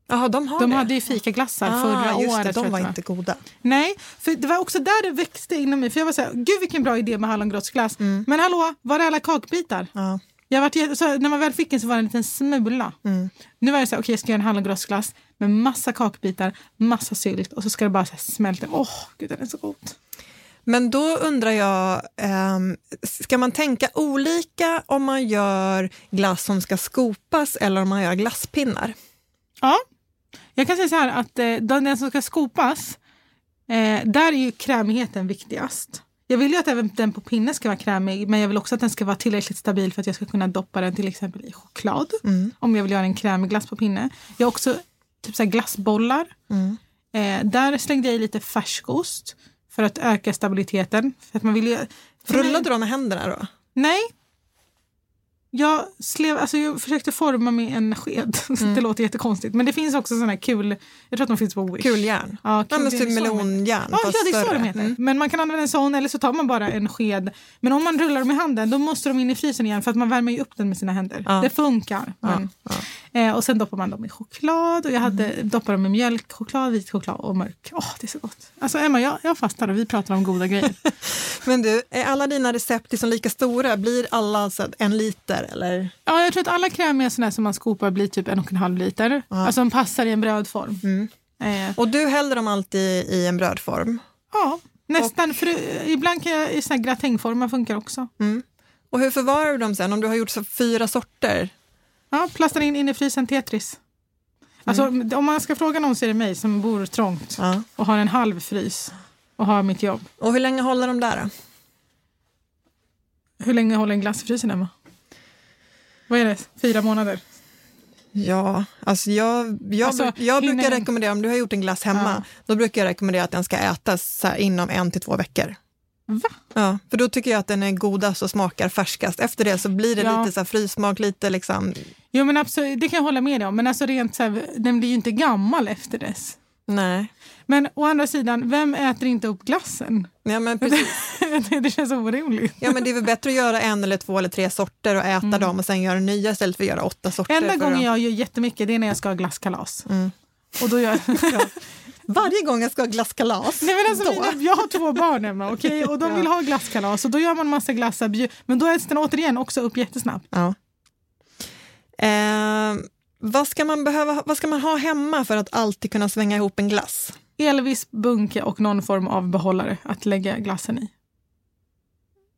Jaha, de har De det? hade ju fikaglassar ah, förra just året. Det, de var det inte goda. Nej, för det var också där det växte inom mig. För jag var så här, gud vilken bra idé med hallongrottsglass. Mm. Men hallå, var är alla kakbitar? Ja. Jag vart, jä- så när man väl fick den så var det en liten smula. Mm. Nu var jag så här, okej jag ska göra en hallongrottsglass med massa kakbitar, massa sylt och så ska det bara så smälta. Åh, gud den är så god. Men då undrar jag, ehm, ska man tänka olika om man gör glass som ska skopas eller om man gör glasspinnar? Ja, jag kan säga så här att eh, den som ska skopas, eh, där är ju krämigheten viktigast. Jag vill ju att även den på pinne ska vara krämig men jag vill också att den ska vara tillräckligt stabil för att jag ska kunna doppa den till exempel i choklad. Om jag vill göra en krämig glass på pinne. Jag har också typ så här glassbollar. Eh, där slängde jag i lite färskost för att öka stabiliteten. För att man vill ju, Rullade du dem med händerna då? Nej. Jag, slev, alltså jag försökte forma med en sked. det låter jättekonstigt. Men det finns också sådana här kul... Jag tror att de finns på Wish. Kuljärn? Ja, Ja, det är typ melonjärn, Ja, fast ja, det är så de heter. Mm. Men man kan använda en sån eller så tar man bara en sked. Men om man rullar dem i handen då måste de in i frysen igen för att man värmer ju upp den med sina händer. Ja. Det funkar. Men, Eh, och sen doppar man dem i choklad och jag hade Mm. doppat dem i mjölkchoklad, vit choklad och mörk. Åh, det är så gott. Alltså Emma, jag, jag fastnar och vi pratar om goda grejer. Men du, är alla dina recept liksom lika stora? Blir alla alltså en liter eller? Ja, jag tror att alla krämiga här som man skopar blir typ en och en halv liter. Alltså de passar i en brödform. Mm. Eh, Och du häller dem alltid i en brödform. ja, nästan. För det- ibland kan jag i såna här gratängformar funkar också. Och hur förvarar du dem sen om du har gjort så fyra sorter? Ja, plastar in in i frysen Tetris. Alltså, Mm. om man ska fråga någon så är det mig som bor trångt Ja. och har en halv frys och har mitt jobb. Och hur länge håller de där då? Hur länge håller en glass i frysen, Emma? Vad är det? Fyra månader? Ja, alltså jag, jag, Alltså, jag brukar rekommendera, om du har gjort en glass hemma, då brukar jag rekommendera att den ska ätas så inom en till två veckor. Va? Ja, för då tycker jag att den är godast och smakar färskast. Efter det så blir det Ja. lite så här frysmak, lite liksom, Jo, men absolut, det kan jag hålla med dig om. Men alltså rent så här, den blir ju inte gammal efter dess. nej. Men å andra sidan, vem äter inte upp glassen? Ja men, precis. det känns orimligt. ja, men det är väl bättre att göra en eller två eller tre sorter och äta dem och sen göra nya istället för att göra åtta sorter. Enda gången jag gör jättemycket det är när jag ska ha glasskalas. Mm. Och då gör Varje gång jag ska ha glasskalas, Nej, men alltså, mina, jag har två barn hemma okej? och de vill ha glasskalas och då gör man massa glassar. Men då äts den återigen också upp jättesnabbt. Ja. Eh, vad, ska man behöva, vad ska man ha hemma för att alltid kunna svänga ihop en glass? Elvis, bunke och någon form av behållare att lägga glassen i.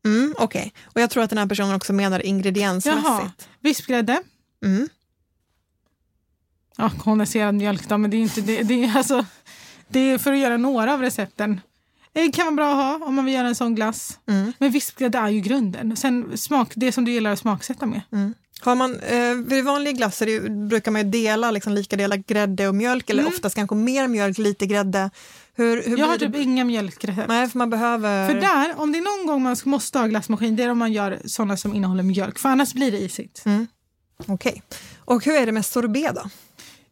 Mm, Okej, och jag tror att den här personen också menar Jaha, ingrediensmässigt. vispgrädde. Mm. Ja, kondenserad mjölk då, men det är inte det. Det är, alltså, det är för att göra några av recepten. Ägg kan vara bra att ha om man vill göra en sån glass. Mm. Men vispgrädde är ju grunden. Sen smak, det som du gillar att smaksätta med. Har man, eh, vid vanlig glass är det, ju- brukar man ju dela liksom lika delar grädde och mjölk, eller oftast kanske mer mjölk, lite grädde. Hur, hur Mm. Jag har typ det? inga mjölkrecept. Nej, för man behöver... För där, om det är någon gång man måste ha glassmaskin, det är om man gör såna som innehåller mjölk. För annars blir det isigt. Okej. Och hur är det med sorbet då?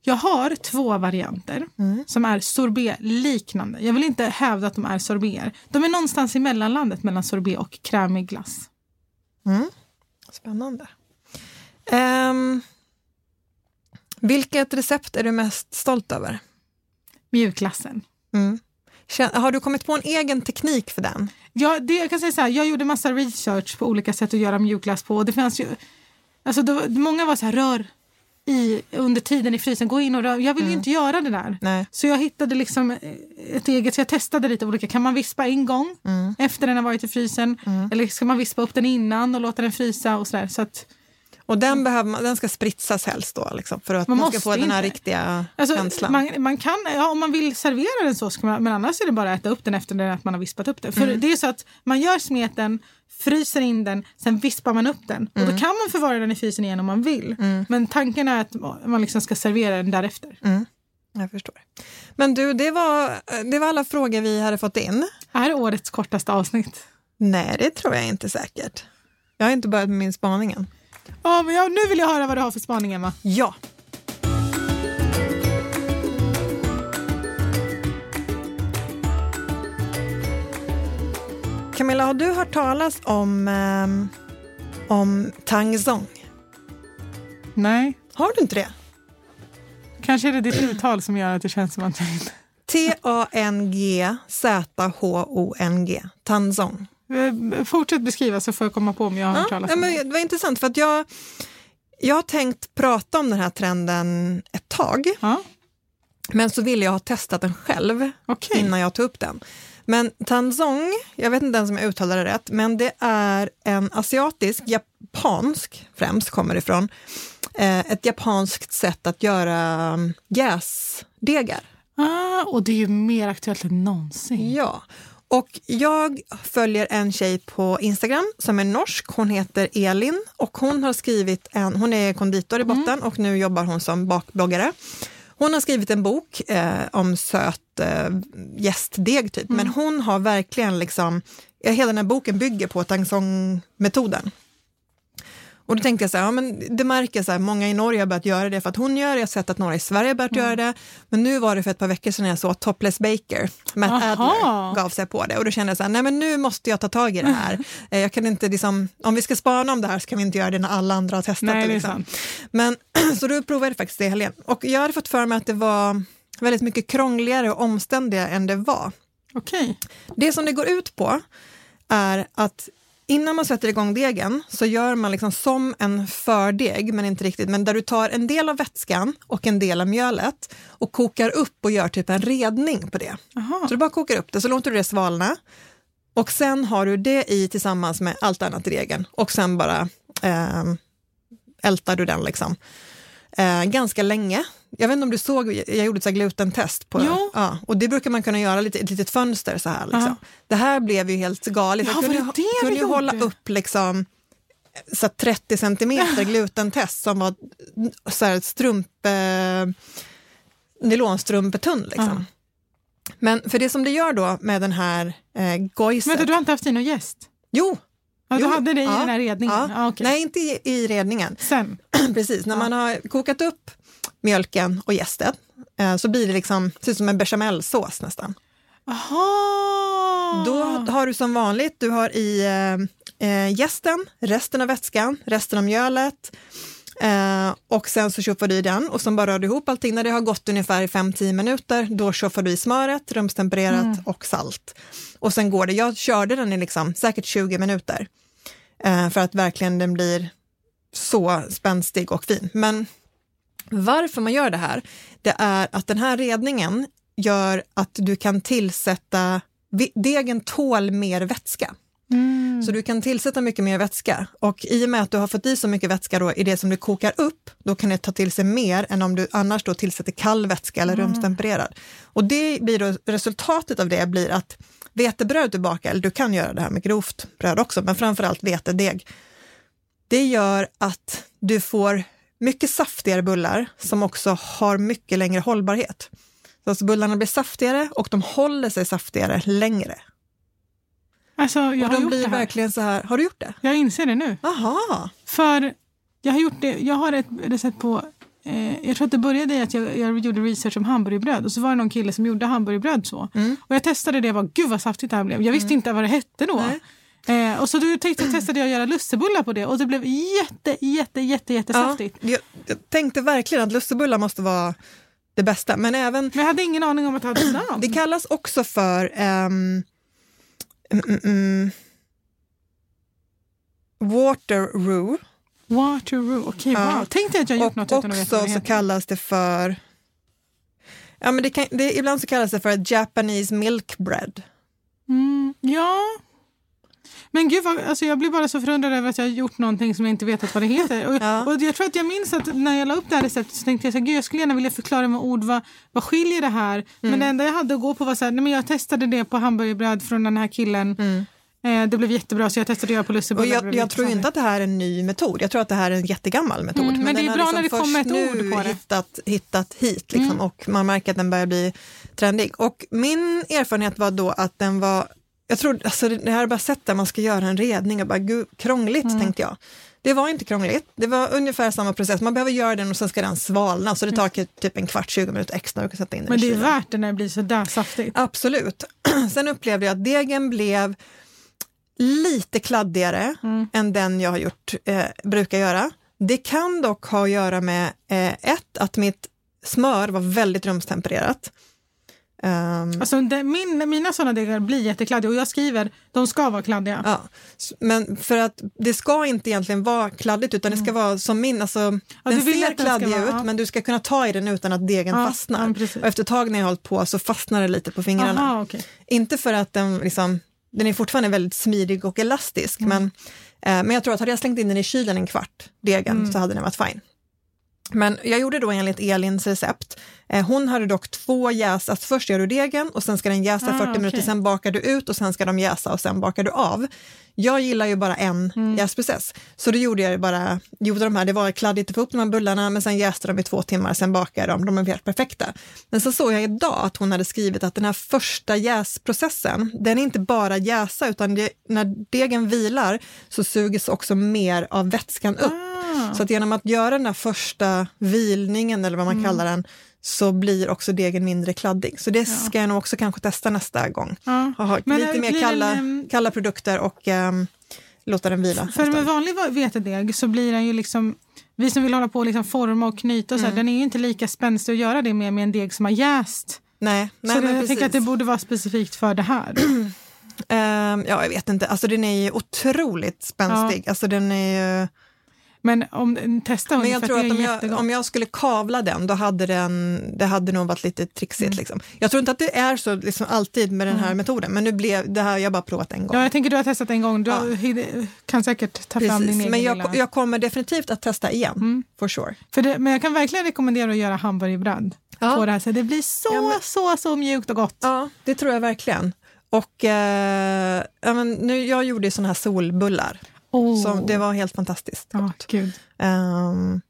Jag har två varianter som är sorbet-liknande. Jag vill inte hävda att de är sorbeter. De är någonstans i mellanlandet mellan sorbet och krämig glass. Spännande. Ehm, vilket recept är du mest stolt över? Mjukglassen. Mm. Har du kommit på en egen teknik för den? Ja, det, jag kan säga så här, jag gjorde massa research på olika sätt att göra mjukglass på. Det fanns ju, alltså då, många var så här, rör i under tiden i frysen, gå in och rör. Jag vill ju inte göra det där. Nej. Så jag hittade liksom ett eget, så jag testade lite olika. Kan man vispa en gång efter den har varit i frysen? Eller ska man vispa upp den innan och låta den frysa och sådär. Så att, Och den, behöver man, den ska spritsas helst då, liksom, för att man, Man ska få måste den här inte. riktiga alltså, känslan. man, man kan, ja, om man vill servera den så, ska man, men annars är det bara att äta upp den efter att man har vispat upp den. För det är så att man gör smeten, fryser in den, sen vispar man upp den. Och då kan man förvara den i frysen igen om man vill. Men tanken är att man liksom ska servera den därefter. Jag förstår. Men du, det var, det var alla frågor vi hade fått in. Det är årets kortaste avsnitt. Nej, det tror jag inte säkert. Jag har inte börjat med min spaning än. Ja, men jag, nu vill jag höra vad du har för spaning, Emma. Ja. Camilla, har du hört talas om, ehm, om tangzong? Nej. Har du inte det? Kanske är det ditt uttal som gör att det känns som att jag inte... T-A-N-G-Z-H-O-N-G. Tanzong. Eh, Fortsätt beskriva så får jag komma på om jag har hört Ja, talas ja, om det. det var intressant för att jag, jag har tänkt prata om den här trenden ett tag, Ja, men så ville jag ha testat den själv okej. innan jag tog upp den. Men tanzong, jag vet inte ens om jag uttalar det rätt, men det är en asiatisk, japansk främst kommer ifrån, eh, ett japanskt sätt att göra mm, jäsdegar. Ah, och det är ju mer aktuellt än någonsin. Ja, och jag följer en tjej på Instagram som är norsk. Hon heter Elin och hon har skrivit en, hon är konditor i botten och nu jobbar hon som bakbloggare. Hon har skrivit en bok eh, om söt eh, jästdeg typ, men hon har verkligen liksom, hela den här boken bygger på tangsong-metoden. Och då tänkte jag så här, ja, men det märker så här, många i Norge har börjat göra det för att hon gör det, jag har sett att några i Sverige har börjat Mm. göra det. Men nu var det för ett par veckor sedan jag såg Topless Baker, Matt Aha. Adler, gav sig på det. Och då kände jag så här, nej men nu måste jag ta tag i det här. Eh, jag kan inte liksom, om vi ska spana om det här så kan vi inte göra det när alla andra har testat Nej, det. Liksom. Men, så då provade jag faktiskt det i helgen. Och jag hade fått för mig att det var väldigt mycket krångligare och omständigare än det var. Okej. Det som det går ut på är att innan man sätter igång degen så gör man liksom som en fördeg, men inte riktigt, men där du tar en del av vätskan och en del av mjölet och kokar upp och gör typ en redning på det. Aha. Så du bara kokar upp det, så låter du det svalna och sen har du det i tillsammans med allt annat i degen och sen bara eh, ältar du den liksom. Eh, ganska länge. Jag vet inte om du såg, jag gjorde ett glutentest. På, Jo. ja, och det brukar man kunna göra lite, ett litet fönster så här. Liksom. Ja. Det här blev ju helt galet. Ja, jag kunde, det kunde ju hålla upp liksom så här 30 centimeter glutentest som var så här strump, eh, nylonstrumpetunn. Liksom. Men för det som det gör då med den här eh, gojset... Vänta, du har inte haft i någon gäst? Jo! Ja, du jo, hade det i ja, den här redningen? Ja. Ja, okej. Nej, inte i, i redningen. Sen? Precis, när man har kokat upp mjölken och jästet eh, så blir det liksom, ser ut som en bechamelsås nästan. Aha! Då har du som vanligt, du har i eh, eh, jästen, resten av vätskan, resten av mjölet eh, och sen så tjoffar du i den och sen bara rör du ihop allting. När det har gått ungefär i 5-10 minuter, då tjoffar du i smöret, rumstempererat och salt. Och sen går det, jag körde den i liksom, säkert 20 minuter eh, för att verkligen den blir så spänstig och fin. Men varför man gör det här, det är att den här redningen gör att du kan tillsätta, degen tål mer vätska. Mm. Så du kan tillsätta mycket mer vätska och i och med att du har fått i så mycket vätska då i det som du kokar upp, då kan det ta till sig mer än om du annars då tillsätter kall vätska eller rumstempererad. Och det blir då, resultatet av det blir att vetebröd du bakar, eller du kan göra det här med grovt bröd också, men framförallt vetedeg, det gör att du får mycket saftigare bullar som också har mycket längre hållbarhet. Så alltså bullarna blir saftigare och de håller sig saftigare längre. Alltså, jag och har de gjort blir det här. verkligen så här, har du gjort det? Jag inser det nu. Aha. För jag har gjort det, jag har ett recept på eh, jag tror att det började i att jag, jag gjorde research om hamburgerbröd och så var det någon kille som gjorde hamburgerbröd så. Mm. Och jag testade det och bara, gud vad saftigt det här blev. Jag visste inte vad det hette då. Eh, och så då tänkte, testade jag att göra lussebullar på det och det blev jätte, jätte, jätte, jättesaftigt. Ja, jag, jag tänkte verkligen att lussebullar måste vara det bästa, men även Men jag hade ingen aning om att det hade namn. det kallas också för ehm, mm, mm, water roux Wateroo, okej Ja. wow. Tänk dig att jag gjort och något utan att veta vad det så heter. kallas det för Ja, men det kan, det, ibland så kallas det för Japanese milk bread. Mm, ja. Men gud, vad, alltså jag blir bara så förundrad över att jag har gjort någonting som jag inte vet vad det heter. Och, Ja. och jag tror att jag minns att när jag la upp det här receptet så tänkte jag så här, gud, jag skulle gärna vilja förklara med ord vad, vad skiljer det här. Men Mm. det enda jag hade att gå på var så här, nej, men jag testade det på hamburgerbröd från den här killen. Eh, det blev jättebra så jag testade att göra på Mm. Lussebullar. jag, jag tror inte att det här är en ny metod. Jag tror att det här är en jättegammal metod. Mm, men det är bra liksom när det kommer ett ord på det. Hittat, hittat hit liksom, Mm. och man märker att den börjar bli trendig. Och min erfarenhet var då att den var, jag tror, alltså det här är bara sätt där man ska göra en redning och bara gud, krångligt Mm. tänkte jag. Det var inte krångligt, det var ungefär samma process. Man behöver göra den och sen ska den svalna, så det tar typ en kvart, 20 minuter extra att sätta in den Mm. Men det är värt det när det blir så där saftigt. Absolut. Sen upplevde jag att degen blev lite kladdigare Mm. än den jag har gjort, eh, brukar göra. Det kan dock ha att göra med eh, ett, att mitt smör var väldigt rumstempererat. Ehm, Alltså, det, min, mina sådana degar blir jättekladdiga och jag skriver de ska vara kladdiga. ja. Men för att det ska inte egentligen vara kladdigt utan det ska vara som min, alltså, Mm. Ja, den ser kladdig ut ja. men du ska kunna ta i den utan att degen Ja, fastnar. och efter ett tag när jag har hållit på så fastnar det lite på fingrarna. Aha, okej. Inte för att den liksom, den är fortfarande väldigt smidig och elastisk, Mm. men, eh, men jag tror att hade jag slängt in den i kylen en kvart, degen, Mm. så hade den varit fine. Men jag gjorde då enligt Elins recept. Eh, hon hade dock två jäs, alltså först gör du degen och sen ska den jäsa Ah, 40 minuter, okej. sen bakar du ut och sen ska de jäsa och sen bakar du av. Jag gillar ju bara en Mm. jäsprocess, så då gjorde jag bara, gjorde de här, det var kladdigt att få upp de här bullarna, men sen jäste de i två timmar, sen bakade dem, de är helt perfekta. Men så såg jag idag att hon hade skrivit att den här första jäsprocessen, den är inte bara jäsa, utan det, när degen vilar så sugs också mer av vätskan upp. Ah. Så att genom att göra den här första vilningen, eller vad man kallar den, så blir också degen mindre kladdig. Så det ska jag nog också kanske testa nästa gång. Ja. Ha lite mer kalla, den, ehm, kalla produkter och ehm, låta den vila. För med vanlig va- vetedeg så blir den ju liksom, vi som vill hålla på och liksom forma och knyta och så här, Mm. den är ju inte lika spänstig att göra det med, med en deg som har jäst. Nej, nej så det, jag precis. tänker att det borde vara specifikt för det här. Ehm, ja, jag vet inte. Alltså den är ju otroligt spänstig. Alltså den är ju... Men om, testa Men jag tror att om jag, om jag skulle kavla den, då hade den, det hade nog varit lite trixigt. Mm. Liksom. Jag tror inte att det är så liksom, alltid med den här metoden, men nu blev det här, jag bara provat en gång. Ja, jag tänker du har testat en gång, du Ja. kan säkert ta fram din Precis, egen men. Mm. jag, jag kommer definitivt att testa igen, for sure. För det, men jag kan verkligen rekommendera att göra hamburgerbröd Ja. på det här sättet. Det blir så, Ja, men- så, så mjukt och gott. Ja, det tror jag verkligen. Och eh, nu, jag gjorde ju såna här solbullar, Oh. så det var helt fantastiskt Ja, gud. Ehm,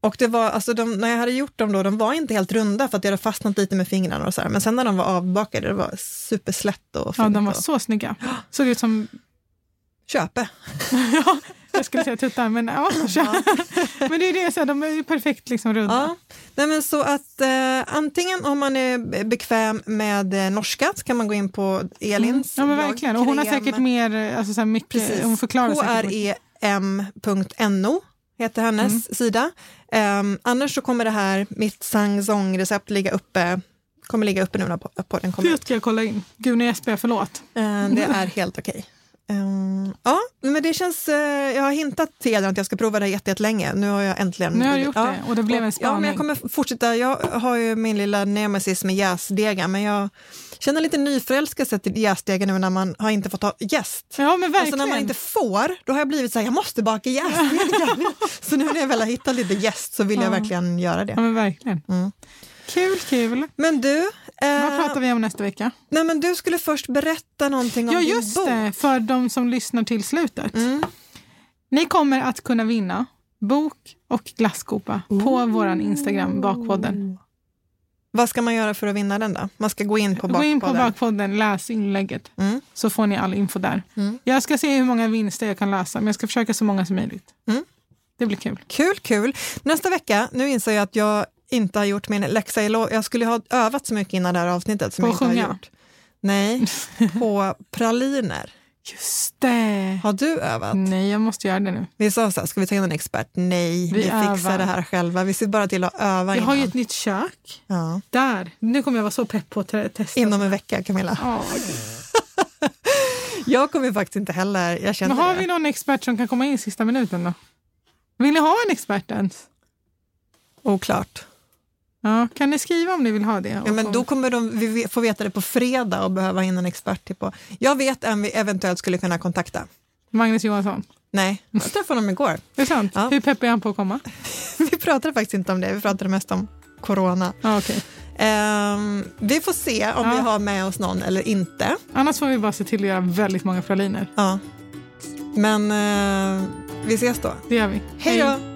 och det var, alltså de, när jag hade gjort dem då, de var inte helt runda för att jag hade fastnat lite med fingrarna och så här. Men sen när de var avbakade, det var superslätt och Ja, fint. de var och, så snygga. Såg ut som, Köpe. ja, jag skulle säga tuttar, men ja, kör. Men det är det, så här, de är ju perfekt liksom runda. Ja. Nej, men så att eh, antingen om man är bekväm med eh, norska så kan man gå in på Elins Ja, men verkligen. Och hon har säkert mer, eh, alltså så här mycket, Precis. hon förklarar säkert krem.no heter hennes Mm. sida. Ehm, annars så kommer det här, mitt sang-song-recept ligga uppe, kommer ligga uppe nu när po- podden kommer Det ska jag kolla in. Gud, nu gäspar jag, förlåt. Ehm, det är helt okej. Ehm, ja, men det känns, eh, jag har hintat till Edvin att jag ska prova det jättelänge. Nu har jag äntligen... Nu har du gjort ja. det och det blev en Ja, men jag spaning. kommer fortsätta. Jag har ju min lilla nemesis med jäsdegar, men jag känner lite nyförälskelse till jäsdegar nu när man har inte fått ha gäst. Ja, men Alltså verkligen. när man inte får, då har jag blivit så här, jag måste baka jästdegar. så nu när jag väl har hittat lite gäst så vill jag Ja. verkligen göra Ja, det. men verkligen. Mm. Kul, kul. Men du, eh, Vad pratar vi om nästa vecka? nej, men du skulle först berätta någonting om Ja, din just bok. det, för de som lyssnar till slutet. Mm. Ni kommer att kunna vinna bok och glasskopa på vår Instagram, Bakpodden. Vad ska man göra för att vinna den då? Man ska gå in på Gå in på Bakpodden. Bakpodden, läs inlägget, Mm. så får ni all info där. Mm. Jag ska se hur många vinster jag kan läsa, men jag ska försöka så många som möjligt. Mm. Det blir kul. Kul, kul. Nästa vecka, nu inser jag att jag inte har gjort min läxa. Jag lo- Jag skulle ha övat så mycket innan det här avsnittet som På jag att inte sjunga? har gjort. Nej, på praliner. Just det! Har du övat? Nej, jag måste göra det nu. Vi sa så här, ska vi ta in en expert? Nej, Vi vi, fixar övar. det här själva. Vi ser bara till att öva Jag har ju innan. ett nytt kök. Ja. Där! Nu kommer jag vara så pepp på att te- testa. Inom en vecka, Camilla. Ja. Jag kommer faktiskt inte heller, jag känner Men har det. vi någon expert som kan komma in i sista minuten då? Vill ni ha en expert ens? Oklart. Ja, kan ni skriva om ni vill ha det? Ja, men då kommer de, vi få veta det på fredag och behöva in en expert på. Jag vet en vi eventuellt skulle kunna kontakta. Magnus Johansson. Nej, jag träffade honom igår. Det är sant? Ja. Hur pepp är han på att komma? Vi pratade faktiskt inte om det, vi pratade mest om corona. Ja, okej. Ehm, vi får se om Ja. vi har med oss någon eller inte. Annars får vi bara se till att göra väldigt många praliner. Ja. Men eh, vi ses då. Det gör vi. Hej då!